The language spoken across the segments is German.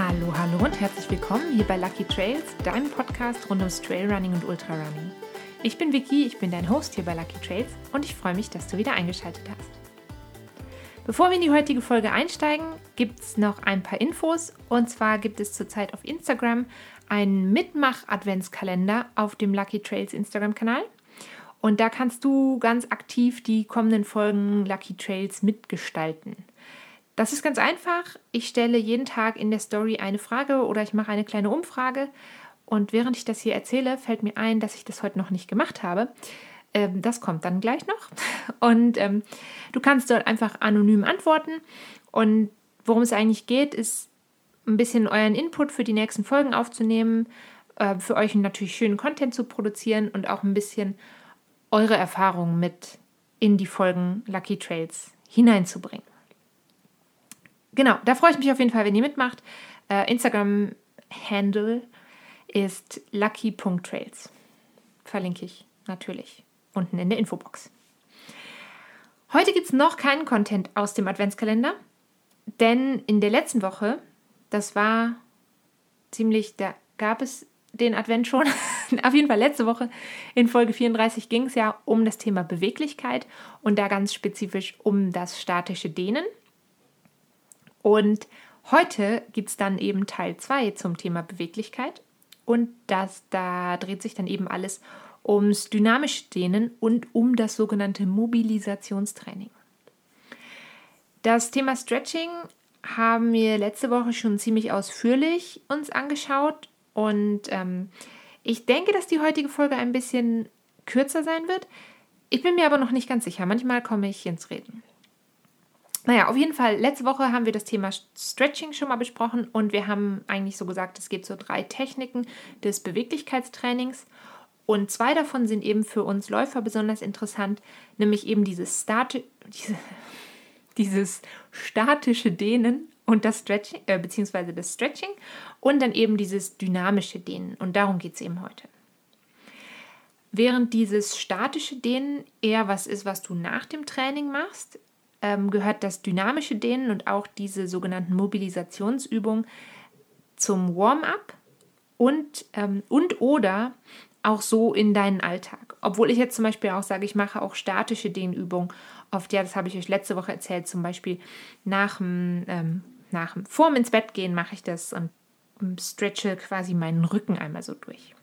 Hallo, hallo und herzlich willkommen hier bei Lucky Trails, deinem Podcast rund ums Trailrunning und Ultrarunning. Ich bin Vicky, ich bin dein Host hier bei Lucky Trails und ich freue mich, dass du wieder eingeschaltet hast. Bevor wir in die heutige Folge einsteigen, gibt es noch ein paar Infos. Und zwar gibt es zurzeit auf Instagram einen Mitmach-Adventskalender auf dem Lucky Trails Instagram-Kanal. Und da kannst du ganz aktiv die kommenden Folgen Lucky Trails mitgestalten. Das ist ganz einfach. Ich stelle jeden Tag in der Story eine Frage oder ich mache eine kleine Umfrage. Und während ich das hier erzähle, fällt mir ein, dass ich das heute noch nicht gemacht habe. Ähm, das kommt dann gleich noch. Und ähm, du kannst dort einfach anonym antworten. Und worum es eigentlich geht, ist ein bisschen euren Input für die nächsten Folgen aufzunehmen, äh, für euch natürlich schönen Content zu produzieren und auch ein bisschen eure Erfahrungen mit in die Folgen Lucky Trails hineinzubringen. Genau, da freue ich mich auf jeden Fall, wenn ihr mitmacht. Äh, Instagram-Handle ist lucky.trails. Verlinke ich natürlich unten in der Infobox. Heute gibt es noch keinen Content aus dem Adventskalender, denn in der letzten Woche, das war ziemlich, da gab es den Advent schon. Auf jeden Fall letzte Woche in Folge 34 ging es ja um das Thema Beweglichkeit und da ganz spezifisch um das statische Dehnen. Und heute gibt es dann eben Teil 2 zum Thema Beweglichkeit. Und das, da dreht sich dann eben alles ums dynamische Dehnen und um das sogenannte Mobilisationstraining. Das Thema Stretching haben wir letzte Woche schon ziemlich ausführlich uns angeschaut und ähm, ich denke, dass die heutige Folge ein bisschen kürzer sein wird. Ich bin mir aber noch nicht ganz sicher. Manchmal komme ich ins Reden. Naja, auf jeden Fall, letzte Woche haben wir das Thema Stretching schon mal besprochen und wir haben eigentlich so gesagt, es gibt so drei Techniken des Beweglichkeitstrainings und zwei davon sind eben für uns Läufer besonders interessant, nämlich eben dieses, Stati diese, dieses statische Dehnen und das Stretching, äh, beziehungsweise das Stretching und dann eben dieses dynamische Dehnen und darum geht es eben heute. Während dieses statische Dehnen eher was ist, was du nach dem Training machst, ähm, gehört das dynamische Dehnen und auch diese sogenannten Mobilisationsübungen zum Warm-up und, ähm, und oder auch so in deinen Alltag. Obwohl ich jetzt zum Beispiel auch sage, ich mache auch statische Dehnübungen. Oft, ja, das habe ich euch letzte Woche erzählt, zum Beispiel nach dem, ähm, nach dem vorm ins Bett gehen mache ich das und stretche quasi meinen Rücken einmal so durch.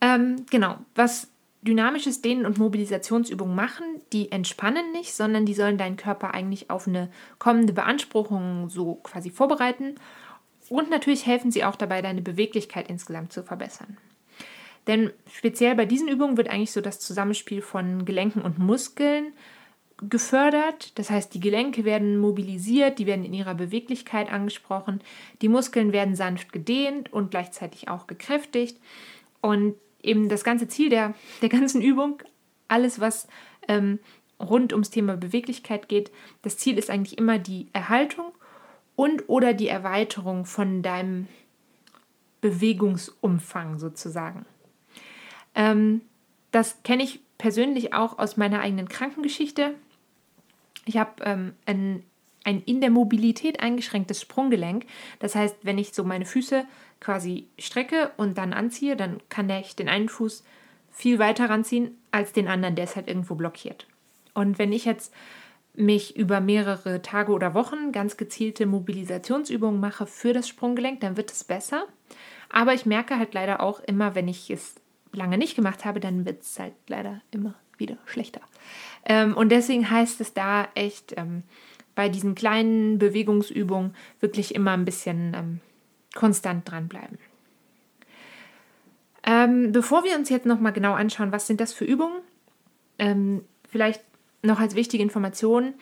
Ähm, genau, was dynamisches Dehnen und Mobilisationsübungen machen, die entspannen nicht, sondern die sollen deinen Körper eigentlich auf eine kommende Beanspruchung so quasi vorbereiten. Und natürlich helfen sie auch dabei, deine Beweglichkeit insgesamt zu verbessern. Denn speziell bei diesen Übungen wird eigentlich so das Zusammenspiel von Gelenken und Muskeln gefördert. Das heißt, die Gelenke werden mobilisiert, die werden in ihrer Beweglichkeit angesprochen, die Muskeln werden sanft gedehnt und gleichzeitig auch gekräftigt. Und eben das ganze Ziel der, der ganzen Übung, alles, was ähm, rund ums Thema Beweglichkeit geht, das Ziel ist eigentlich immer die Erhaltung und oder die Erweiterung von deinem Bewegungsumfang sozusagen. Ähm, das kenne ich persönlich auch aus meiner eigenen Krankengeschichte. Ich habe ähm, ein, ein in der Mobilität eingeschränktes Sprunggelenk. Das heißt, wenn ich so meine Füße quasi strecke und dann anziehe, dann kann ich den einen Fuß viel weiter ranziehen als den anderen, der ist halt irgendwo blockiert. Und wenn ich jetzt mich über mehrere Tage oder Wochen ganz gezielte Mobilisationsübungen mache für das Sprunggelenk, dann wird es besser. Aber ich merke halt leider auch immer, wenn ich es lange nicht gemacht habe, dann wird es halt leider immer wieder schlechter. Ähm, und deswegen heißt es da echt ähm, bei diesen kleinen Bewegungsübungen wirklich immer ein bisschen ähm, konstant dranbleiben. Ähm, bevor wir uns jetzt nochmal genau anschauen, was sind das für Übungen, ähm, vielleicht noch als wichtige Information,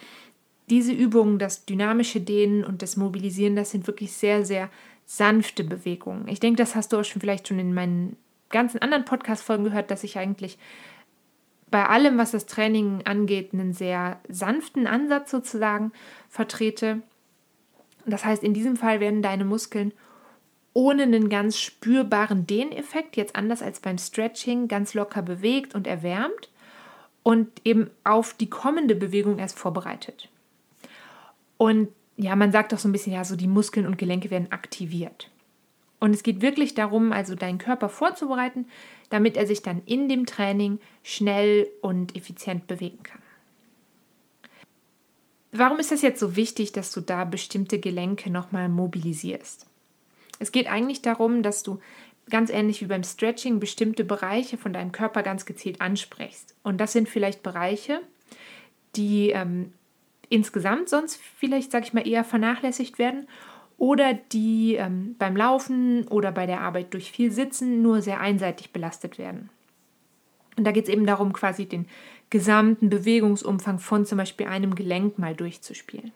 diese Übungen, das dynamische Dehnen und das Mobilisieren, das sind wirklich sehr, sehr sanfte Bewegungen. Ich denke, das hast du auch schon vielleicht schon in meinen ganzen anderen Podcast-Folgen gehört, dass ich eigentlich bei allem, was das Training angeht, einen sehr sanften Ansatz sozusagen vertrete. Das heißt, in diesem Fall werden deine Muskeln ohne einen ganz spürbaren Dehneffekt, jetzt anders als beim Stretching, ganz locker bewegt und erwärmt und eben auf die kommende Bewegung erst vorbereitet. Und ja, man sagt doch so ein bisschen, ja, so die Muskeln und Gelenke werden aktiviert. Und es geht wirklich darum, also deinen Körper vorzubereiten, damit er sich dann in dem Training schnell und effizient bewegen kann. Warum ist das jetzt so wichtig, dass du da bestimmte Gelenke nochmal mobilisierst? Es geht eigentlich darum, dass du ganz ähnlich wie beim Stretching bestimmte Bereiche von deinem Körper ganz gezielt ansprichst. Und das sind vielleicht Bereiche, die ähm, insgesamt sonst vielleicht, sag ich mal, eher vernachlässigt werden oder die ähm, beim Laufen oder bei der Arbeit durch viel Sitzen nur sehr einseitig belastet werden. Und da geht es eben darum, quasi den gesamten Bewegungsumfang von zum Beispiel einem Gelenk mal durchzuspielen.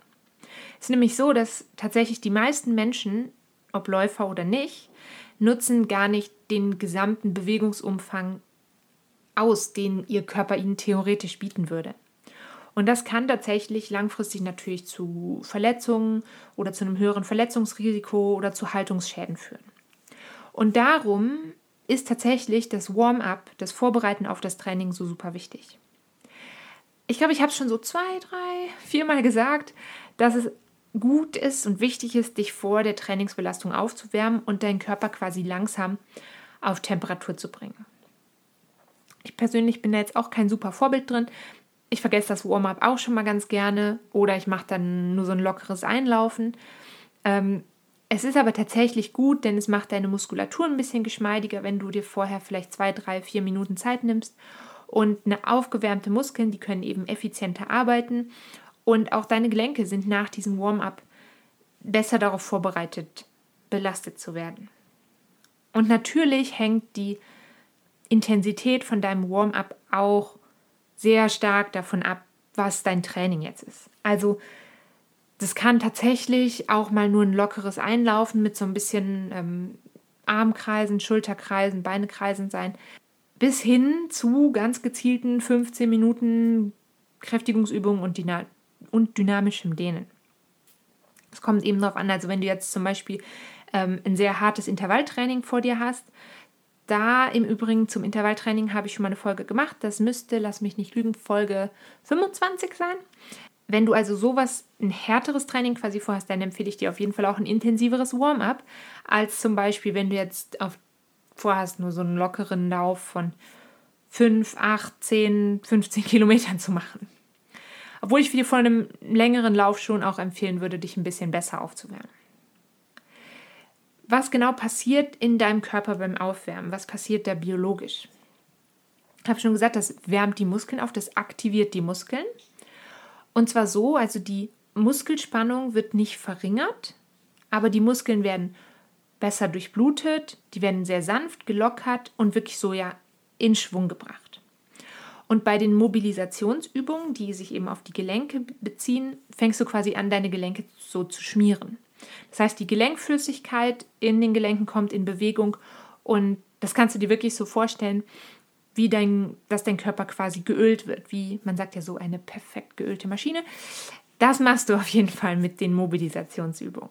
Es ist nämlich so, dass tatsächlich die meisten Menschen, ob Läufer oder nicht, nutzen gar nicht den gesamten Bewegungsumfang aus, den ihr Körper ihnen theoretisch bieten würde. Und das kann tatsächlich langfristig natürlich zu Verletzungen oder zu einem höheren Verletzungsrisiko oder zu Haltungsschäden führen. Und darum ist tatsächlich das Warm-up, das Vorbereiten auf das Training so super wichtig. Ich glaube, ich habe es schon so zwei, drei, viermal gesagt, dass es gut ist und wichtig ist, dich vor der Trainingsbelastung aufzuwärmen und deinen Körper quasi langsam auf Temperatur zu bringen. Ich persönlich bin da jetzt auch kein super Vorbild drin. Ich vergesse das Warm-up auch schon mal ganz gerne oder ich mache dann nur so ein lockeres Einlaufen. Ähm, es ist aber tatsächlich gut, denn es macht deine Muskulatur ein bisschen geschmeidiger, wenn du dir vorher vielleicht zwei, drei, vier Minuten Zeit nimmst. Und eine aufgewärmte Muskeln, die können eben effizienter arbeiten und auch deine Gelenke sind nach diesem Warm-up besser darauf vorbereitet, belastet zu werden. Und natürlich hängt die Intensität von deinem Warm-up auch sehr stark davon ab, was dein Training jetzt ist. Also das kann tatsächlich auch mal nur ein lockeres Einlaufen mit so ein bisschen ähm, Armkreisen, Schulterkreisen, Beinekreisen sein, bis hin zu ganz gezielten 15 Minuten Kräftigungsübungen und und dynamischem Dehnen. Es kommt eben darauf an, also wenn du jetzt zum Beispiel ähm, ein sehr hartes Intervalltraining vor dir hast, da im Übrigen zum Intervalltraining habe ich schon mal eine Folge gemacht. Das müsste, lass mich nicht lügen, Folge 25 sein. Wenn du also sowas, ein härteres Training quasi vorhast, dann empfehle ich dir auf jeden Fall auch ein intensiveres Warm-up, als zum Beispiel, wenn du jetzt auf, vorhast, nur so einen lockeren Lauf von 5, 8, 10, 15 Kilometern zu machen. Obwohl ich dir vor einem längeren Lauf schon auch empfehlen würde, dich ein bisschen besser aufzuwärmen. Was genau passiert in deinem Körper beim Aufwärmen? Was passiert da biologisch? Ich habe schon gesagt, das wärmt die Muskeln auf, das aktiviert die Muskeln. Und zwar so, also die Muskelspannung wird nicht verringert, aber die Muskeln werden besser durchblutet, die werden sehr sanft gelockert und wirklich so ja in Schwung gebracht. Und bei den Mobilisationsübungen, die sich eben auf die Gelenke beziehen, fängst du quasi an, deine Gelenke so zu schmieren. Das heißt, die Gelenkflüssigkeit in den Gelenken kommt in Bewegung und das kannst du dir wirklich so vorstellen, wie dein, dass dein Körper quasi geölt wird, wie man sagt ja so eine perfekt geölte Maschine. Das machst du auf jeden Fall mit den Mobilisationsübungen.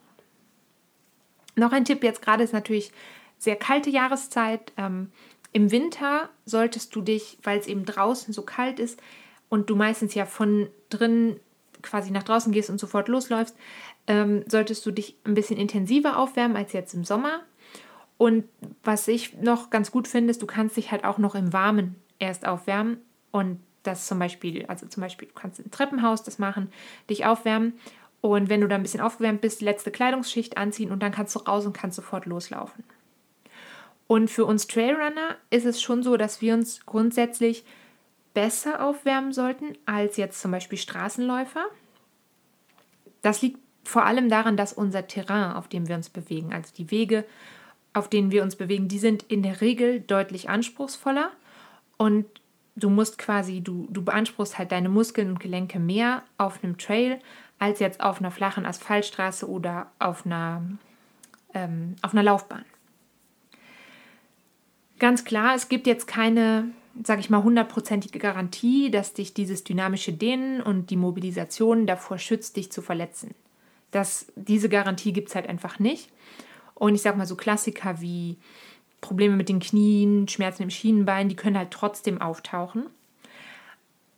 Noch ein Tipp jetzt gerade ist natürlich sehr kalte Jahreszeit. Ähm, im Winter solltest du dich, weil es eben draußen so kalt ist und du meistens ja von drin quasi nach draußen gehst und sofort losläufst, ähm, solltest du dich ein bisschen intensiver aufwärmen als jetzt im Sommer. Und was ich noch ganz gut finde, ist, du kannst dich halt auch noch im Warmen erst aufwärmen und das zum Beispiel, also zum Beispiel, du kannst im Treppenhaus das machen, dich aufwärmen und wenn du da ein bisschen aufgewärmt bist, die letzte Kleidungsschicht anziehen und dann kannst du raus und kannst sofort loslaufen. Und für uns Trailrunner ist es schon so, dass wir uns grundsätzlich besser aufwärmen sollten als jetzt zum Beispiel Straßenläufer. Das liegt vor allem daran, dass unser Terrain, auf dem wir uns bewegen, also die Wege, auf denen wir uns bewegen, die sind in der Regel deutlich anspruchsvoller und du musst quasi, du, du beanspruchst halt deine Muskeln und Gelenke mehr auf einem Trail als jetzt auf einer flachen Asphaltstraße oder auf einer, ähm, auf einer Laufbahn. Ganz klar, es gibt jetzt keine, sage ich mal, hundertprozentige Garantie, dass dich dieses dynamische Dehnen und die Mobilisation davor schützt, dich zu verletzen. Das, diese Garantie gibt es halt einfach nicht. Und ich sage mal so Klassiker wie Probleme mit den Knien, Schmerzen im Schienenbein, die können halt trotzdem auftauchen.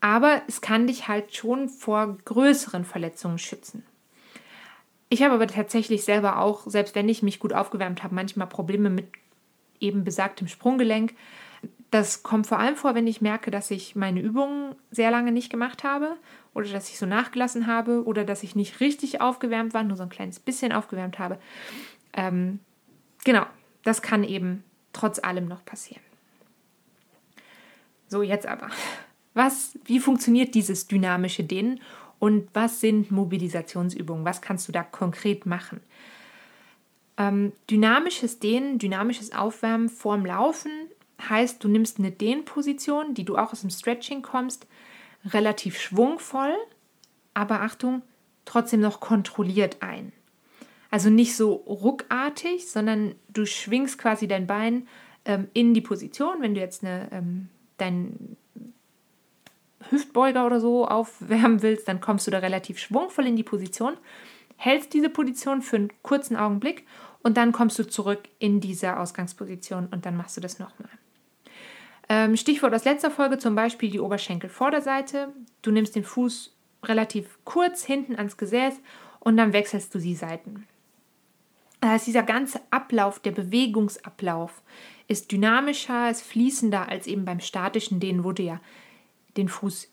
Aber es kann dich halt schon vor größeren Verletzungen schützen. Ich habe aber tatsächlich selber auch, selbst wenn ich mich gut aufgewärmt habe, manchmal Probleme mit eben besagtem Sprunggelenk. Das kommt vor allem vor, wenn ich merke, dass ich meine Übungen sehr lange nicht gemacht habe oder dass ich so nachgelassen habe oder dass ich nicht richtig aufgewärmt war, nur so ein kleines bisschen aufgewärmt habe. Ähm, genau, das kann eben trotz allem noch passieren. So, jetzt aber. Was, wie funktioniert dieses dynamische Dehnen und was sind Mobilisationsübungen? Was kannst du da konkret machen? Ähm, dynamisches Dehnen, dynamisches Aufwärmen vorm Laufen heißt, du nimmst eine Dehnposition, die du auch aus dem Stretching kommst, relativ schwungvoll, aber Achtung, trotzdem noch kontrolliert ein. Also nicht so ruckartig, sondern du schwingst quasi dein Bein ähm, in die Position. Wenn du jetzt eine, ähm, deinen Hüftbeuger oder so aufwärmen willst, dann kommst du da relativ schwungvoll in die Position, hältst diese Position für einen kurzen Augenblick und dann kommst du zurück in diese Ausgangsposition und dann machst du das nochmal. Ähm, Stichwort aus letzter Folge zum Beispiel die Oberschenkelvorderseite. Du nimmst den Fuß relativ kurz hinten ans Gesäß und dann wechselst du die Seiten. Das heißt, dieser ganze Ablauf, der Bewegungsablauf, ist dynamischer, ist fließender als eben beim statischen Dehnen, wo du ja den Fuß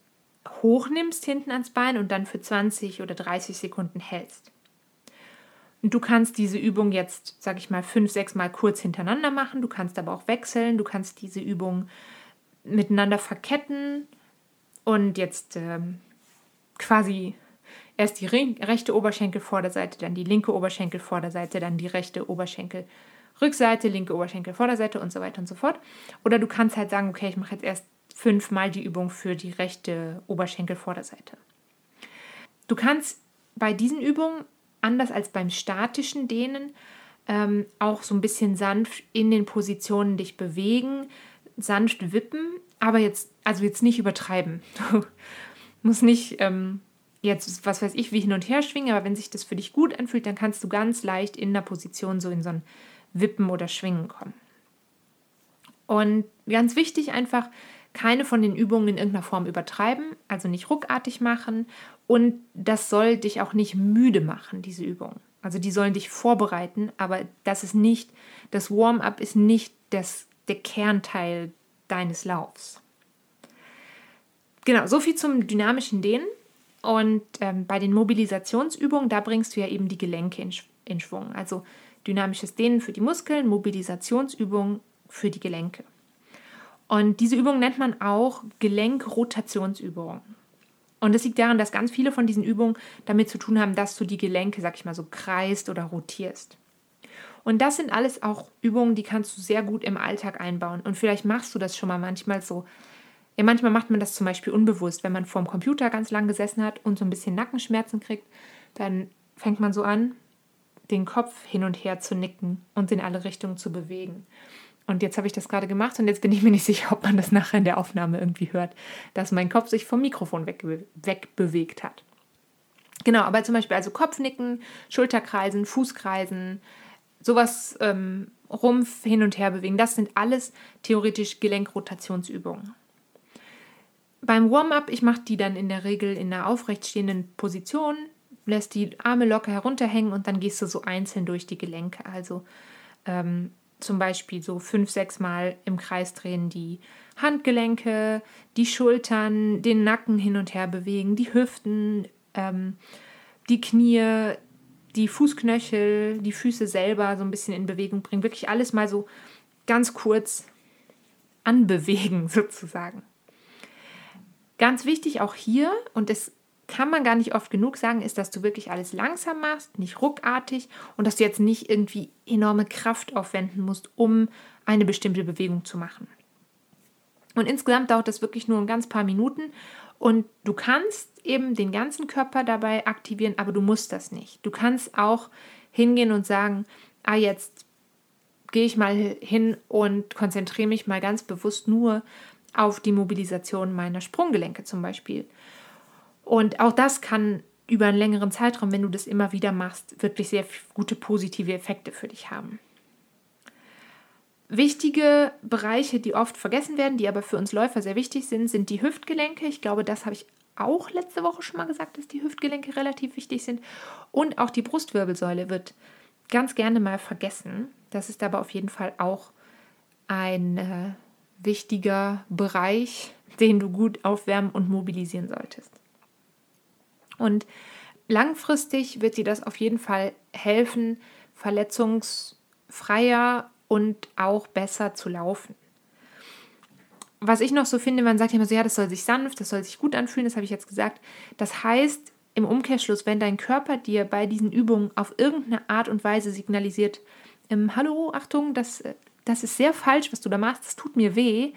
hochnimmst hinten ans Bein und dann für 20 oder 30 Sekunden hältst. Du kannst diese Übung jetzt, sag ich mal, fünf, sechs Mal kurz hintereinander machen. Du kannst aber auch wechseln. Du kannst diese Übung miteinander verketten und jetzt ähm, quasi erst die rechte Oberschenkelvorderseite, dann die linke Oberschenkelvorderseite, dann die rechte Oberschenkelrückseite, linke Oberschenkelvorderseite und so weiter und so fort. Oder du kannst halt sagen, okay, ich mache jetzt erst fünfmal die Übung für die rechte Oberschenkelvorderseite. Du kannst bei diesen Übungen anders als beim statischen Dehnen ähm, auch so ein bisschen sanft in den Positionen dich bewegen, sanft wippen, aber jetzt, also jetzt nicht übertreiben. Du musst nicht ähm, jetzt, was weiß ich, wie hin und her schwingen, aber wenn sich das für dich gut anfühlt, dann kannst du ganz leicht in der Position so in so ein Wippen oder Schwingen kommen. Und ganz wichtig einfach, keine von den Übungen in irgendeiner Form übertreiben, also nicht ruckartig machen und das soll dich auch nicht müde machen, diese Übungen. Also die sollen dich vorbereiten, aber das ist nicht, das Warm-up ist nicht das, der Kernteil deines Laufs. Genau, so viel zum dynamischen Dehnen. Und ähm, bei den Mobilisationsübungen, da bringst du ja eben die Gelenke in, in Schwung. Also dynamisches Dehnen für die Muskeln, Mobilisationsübungen für die Gelenke. Und diese Übung nennt man auch Gelenkrotationsübungen. Und das liegt daran, dass ganz viele von diesen Übungen damit zu tun haben, dass du die Gelenke, sag ich mal, so kreist oder rotierst. Und das sind alles auch Übungen, die kannst du sehr gut im Alltag einbauen. Und vielleicht machst du das schon mal manchmal so. Ja, manchmal macht man das zum Beispiel unbewusst, wenn man vorm Computer ganz lang gesessen hat und so ein bisschen Nackenschmerzen kriegt, dann fängt man so an, den Kopf hin und her zu nicken und in alle Richtungen zu bewegen. Und jetzt habe ich das gerade gemacht und jetzt bin ich mir nicht sicher, ob man das nachher in der Aufnahme irgendwie hört, dass mein Kopf sich vom Mikrofon wegbe wegbewegt hat. Genau, aber zum Beispiel also Kopfnicken, Schulterkreisen, Fußkreisen, sowas ähm, Rumpf hin und her bewegen, das sind alles theoretisch Gelenkrotationsübungen. Beim Warm-up, ich mache die dann in der Regel in einer aufrechtstehenden Position, lässt die Arme locker herunterhängen und dann gehst du so einzeln durch die Gelenke. Also ähm, zum Beispiel so fünf, sechs Mal im Kreis drehen, die Handgelenke, die Schultern, den Nacken hin und her bewegen, die Hüften, ähm, die Knie, die Fußknöchel, die Füße selber so ein bisschen in Bewegung bringen. Wirklich alles mal so ganz kurz anbewegen sozusagen. Ganz wichtig auch hier, und es kann man gar nicht oft genug sagen, ist, dass du wirklich alles langsam machst, nicht ruckartig und dass du jetzt nicht irgendwie enorme Kraft aufwenden musst, um eine bestimmte Bewegung zu machen. Und insgesamt dauert das wirklich nur ein ganz paar Minuten und du kannst eben den ganzen Körper dabei aktivieren, aber du musst das nicht. Du kannst auch hingehen und sagen, ah, jetzt gehe ich mal hin und konzentriere mich mal ganz bewusst nur auf die Mobilisation meiner Sprunggelenke zum Beispiel und auch das kann über einen längeren Zeitraum, wenn du das immer wieder machst, wirklich sehr gute positive Effekte für dich haben. Wichtige Bereiche, die oft vergessen werden, die aber für uns Läufer sehr wichtig sind, sind die Hüftgelenke. Ich glaube, das habe ich auch letzte Woche schon mal gesagt, dass die Hüftgelenke relativ wichtig sind. Und auch die Brustwirbelsäule wird ganz gerne mal vergessen. Das ist aber auf jeden Fall auch ein äh, wichtiger Bereich, den du gut aufwärmen und mobilisieren solltest. Und langfristig wird dir das auf jeden Fall helfen, verletzungsfreier und auch besser zu laufen. Was ich noch so finde, man sagt immer so, ja, das soll sich sanft, das soll sich gut anfühlen, das habe ich jetzt gesagt. Das heißt im Umkehrschluss, wenn dein Körper dir bei diesen Übungen auf irgendeine Art und Weise signalisiert, ähm, hallo, Achtung, das, das ist sehr falsch, was du da machst, das tut mir weh,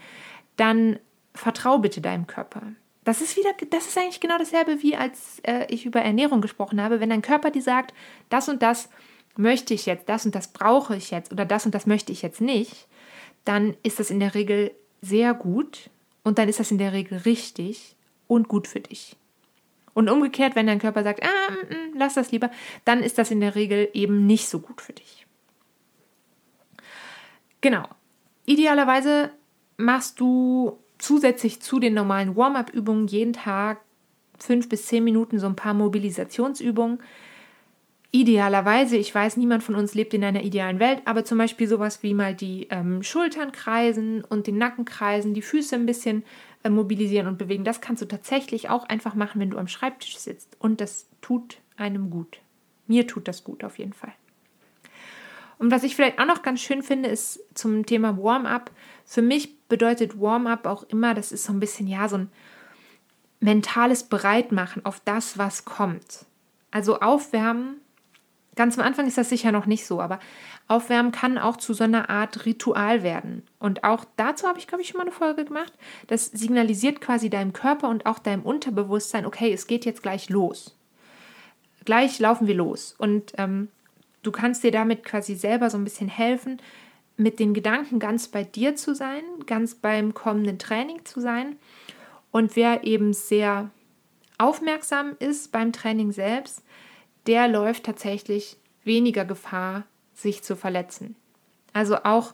dann vertrau bitte deinem Körper. Das ist wieder, das ist eigentlich genau dasselbe, wie als äh, ich über Ernährung gesprochen habe. Wenn dein Körper dir sagt, das und das möchte ich jetzt, das und das brauche ich jetzt oder das und das möchte ich jetzt nicht, dann ist das in der Regel sehr gut und dann ist das in der Regel richtig und gut für dich. Und umgekehrt, wenn dein Körper sagt, ah, mm, mm, lass das lieber, dann ist das in der Regel eben nicht so gut für dich. Genau. Idealerweise machst du zusätzlich zu den normalen Warm-up-Übungen jeden Tag fünf bis zehn Minuten so ein paar Mobilisationsübungen. Idealerweise, ich weiß, niemand von uns lebt in einer idealen Welt, aber zum Beispiel sowas wie mal die ähm, Schultern kreisen und den Nacken kreisen, die Füße ein bisschen äh, mobilisieren und bewegen. Das kannst du tatsächlich auch einfach machen, wenn du am Schreibtisch sitzt. Und das tut einem gut. Mir tut das gut auf jeden Fall. Und was ich vielleicht auch noch ganz schön finde, ist zum Thema Warm-up. Für mich bedeutet Warm-up auch immer, das ist so ein bisschen, ja, so ein mentales Bereitmachen auf das, was kommt. Also aufwärmen, ganz am Anfang ist das sicher noch nicht so, aber aufwärmen kann auch zu so einer Art Ritual werden. Und auch dazu habe ich, glaube ich, schon mal eine Folge gemacht. Das signalisiert quasi deinem Körper und auch deinem Unterbewusstsein, okay, es geht jetzt gleich los. Gleich laufen wir los. Und ähm, du kannst dir damit quasi selber so ein bisschen helfen, mit den Gedanken ganz bei dir zu sein, ganz beim kommenden Training zu sein. Und wer eben sehr aufmerksam ist beim Training selbst, der läuft tatsächlich weniger Gefahr, sich zu verletzen. Also auch,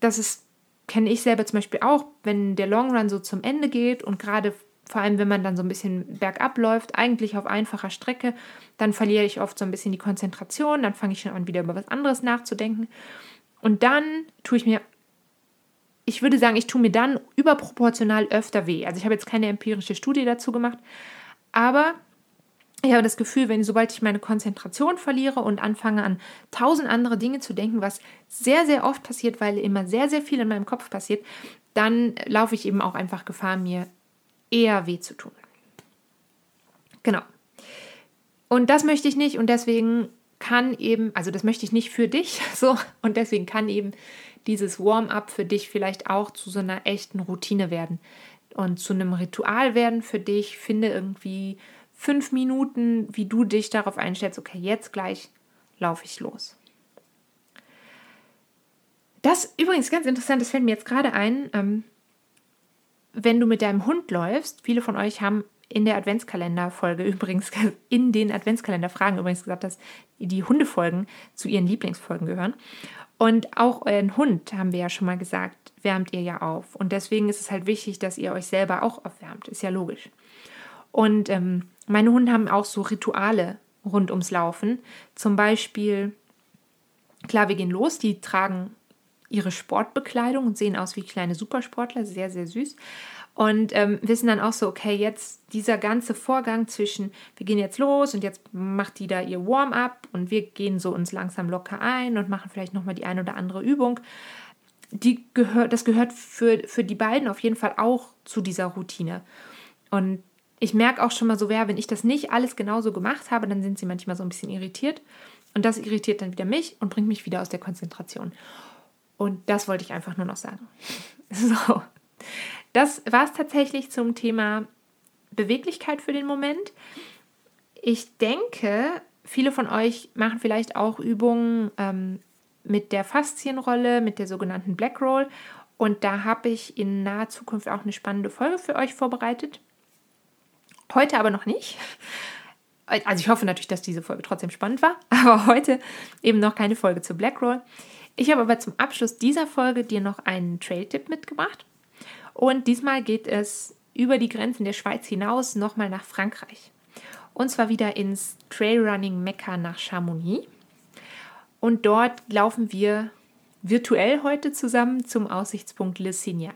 das ist, kenne ich selber zum Beispiel auch, wenn der Long Run so zum Ende geht und gerade vor allem, wenn man dann so ein bisschen bergab läuft, eigentlich auf einfacher Strecke, dann verliere ich oft so ein bisschen die Konzentration, dann fange ich schon an, wieder über was anderes nachzudenken. Und dann tue ich mir, ich würde sagen, ich tue mir dann überproportional öfter weh. Also ich habe jetzt keine empirische Studie dazu gemacht, aber ich habe das Gefühl, wenn sobald ich meine Konzentration verliere und anfange an tausend andere Dinge zu denken, was sehr, sehr oft passiert, weil immer sehr, sehr viel in meinem Kopf passiert, dann laufe ich eben auch einfach Gefahr, mir eher weh zu tun. Genau. Und das möchte ich nicht und deswegen kann eben, also das möchte ich nicht für dich, so, und deswegen kann eben dieses Warm-up für dich vielleicht auch zu so einer echten Routine werden und zu einem Ritual werden für dich. Finde irgendwie fünf Minuten, wie du dich darauf einstellst, okay, jetzt gleich laufe ich los. Das übrigens ganz interessant, das fällt mir jetzt gerade ein. Ähm, wenn du mit deinem Hund läufst, viele von euch haben in der Adventskalender-Folge übrigens, in den Adventskalender-Fragen übrigens gesagt, dass die Hundefolgen zu ihren Lieblingsfolgen gehören. Und auch euren Hund, haben wir ja schon mal gesagt, wärmt ihr ja auf. Und deswegen ist es halt wichtig, dass ihr euch selber auch aufwärmt. Ist ja logisch. Und ähm, meine Hunde haben auch so Rituale rund ums Laufen. Zum Beispiel, klar, wir gehen los, die tragen ihre Sportbekleidung und sehen aus wie kleine Supersportler, sehr, sehr süß. Und ähm, wissen dann auch so, okay, jetzt dieser ganze Vorgang zwischen, wir gehen jetzt los und jetzt macht die da ihr Warm-up und wir gehen so uns langsam locker ein und machen vielleicht nochmal die eine oder andere Übung. Die gehört, das gehört für, für die beiden auf jeden Fall auch zu dieser Routine. Und ich merke auch schon mal so, ja, wenn ich das nicht alles genauso gemacht habe, dann sind sie manchmal so ein bisschen irritiert. Und das irritiert dann wieder mich und bringt mich wieder aus der Konzentration. Und das wollte ich einfach nur noch sagen. So, das war es tatsächlich zum Thema Beweglichkeit für den Moment. Ich denke, viele von euch machen vielleicht auch Übungen ähm, mit der Faszienrolle, mit der sogenannten Black Roll. Und da habe ich in naher Zukunft auch eine spannende Folge für euch vorbereitet. Heute aber noch nicht. Also ich hoffe natürlich, dass diese Folge trotzdem spannend war, aber heute eben noch keine Folge zur Black Roll. Ich habe aber zum Abschluss dieser Folge dir noch einen Trail-Tipp mitgebracht. Und diesmal geht es über die Grenzen der Schweiz hinaus nochmal nach Frankreich. Und zwar wieder ins Trailrunning Mekka nach Chamonix. Und dort laufen wir virtuell heute zusammen zum Aussichtspunkt Le Signal.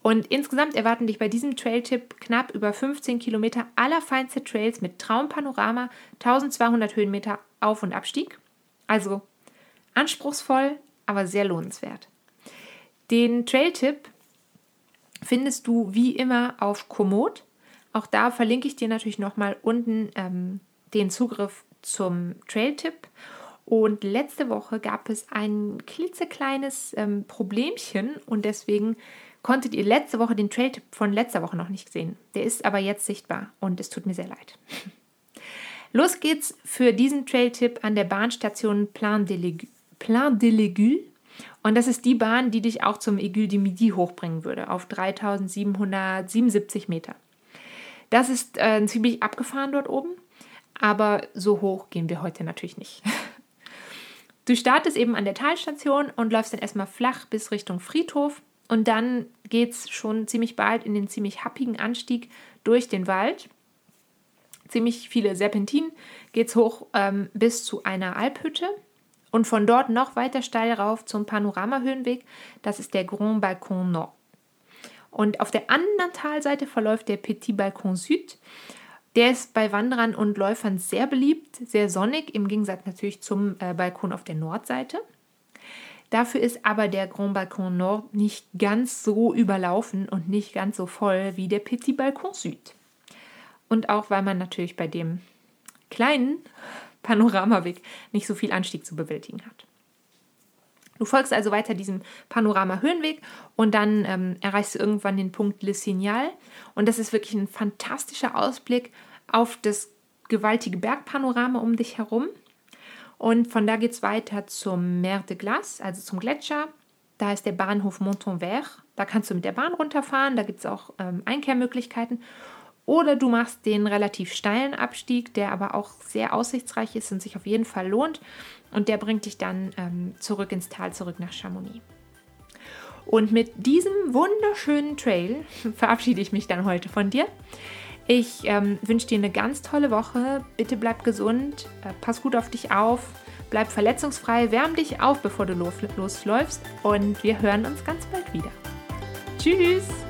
Und insgesamt erwarten dich bei diesem Trailtip knapp über 15 Kilometer allerfeinste Trails mit Traumpanorama, 1200 Höhenmeter Auf- und Abstieg. Also anspruchsvoll, aber sehr lohnenswert. Den Trailtip findest du wie immer auf Komoot. Auch da verlinke ich dir natürlich nochmal unten ähm, den Zugriff zum Trailtip. Und letzte Woche gab es ein klitzekleines ähm, Problemchen und deswegen konntet ihr letzte Woche den Trailtip von letzter Woche noch nicht sehen. Der ist aber jetzt sichtbar und es tut mir sehr leid. Los geht's für diesen Trailtip an der Bahnstation Plan de l'Aiguille. Und das ist die Bahn, die dich auch zum Aiguille de Midi hochbringen würde, auf 3777 Meter. Das ist äh, ziemlich abgefahren dort oben, aber so hoch gehen wir heute natürlich nicht. Du startest eben an der Talstation und läufst dann erstmal flach bis Richtung Friedhof und dann geht es schon ziemlich bald in den ziemlich happigen Anstieg durch den Wald. Ziemlich viele Serpentinen geht es hoch ähm, bis zu einer Alphütte und von dort noch weiter steil rauf zum Panoramahöhenweg. Das ist der Grand Balcon Nord. Und auf der anderen Talseite verläuft der Petit Balcon Süd. Der ist bei Wanderern und Läufern sehr beliebt, sehr sonnig, im Gegensatz natürlich zum äh, Balkon auf der Nordseite. Dafür ist aber der Grand Balcon Nord nicht ganz so überlaufen und nicht ganz so voll wie der Petit Balcon Süd. Und auch weil man natürlich bei dem kleinen Panoramaweg nicht so viel Anstieg zu bewältigen hat. Du folgst also weiter diesem Panorama-Höhenweg und dann ähm, erreichst du irgendwann den Punkt Le Signal. Und das ist wirklich ein fantastischer Ausblick auf das gewaltige Bergpanorama um dich herum. Und von da geht es weiter zum Mer de Glace, also zum Gletscher. Da ist der Bahnhof Montonvert. Da kannst du mit der Bahn runterfahren. Da gibt es auch ähm, Einkehrmöglichkeiten. Oder du machst den relativ steilen Abstieg, der aber auch sehr aussichtsreich ist und sich auf jeden Fall lohnt. Und der bringt dich dann ähm, zurück ins Tal, zurück nach Chamonix. Und mit diesem wunderschönen Trail verabschiede ich mich dann heute von dir. Ich ähm, wünsche dir eine ganz tolle Woche. Bitte bleib gesund, äh, pass gut auf dich auf, bleib verletzungsfrei, wärm dich auf, bevor du los, losläufst und wir hören uns ganz bald wieder. Tschüss!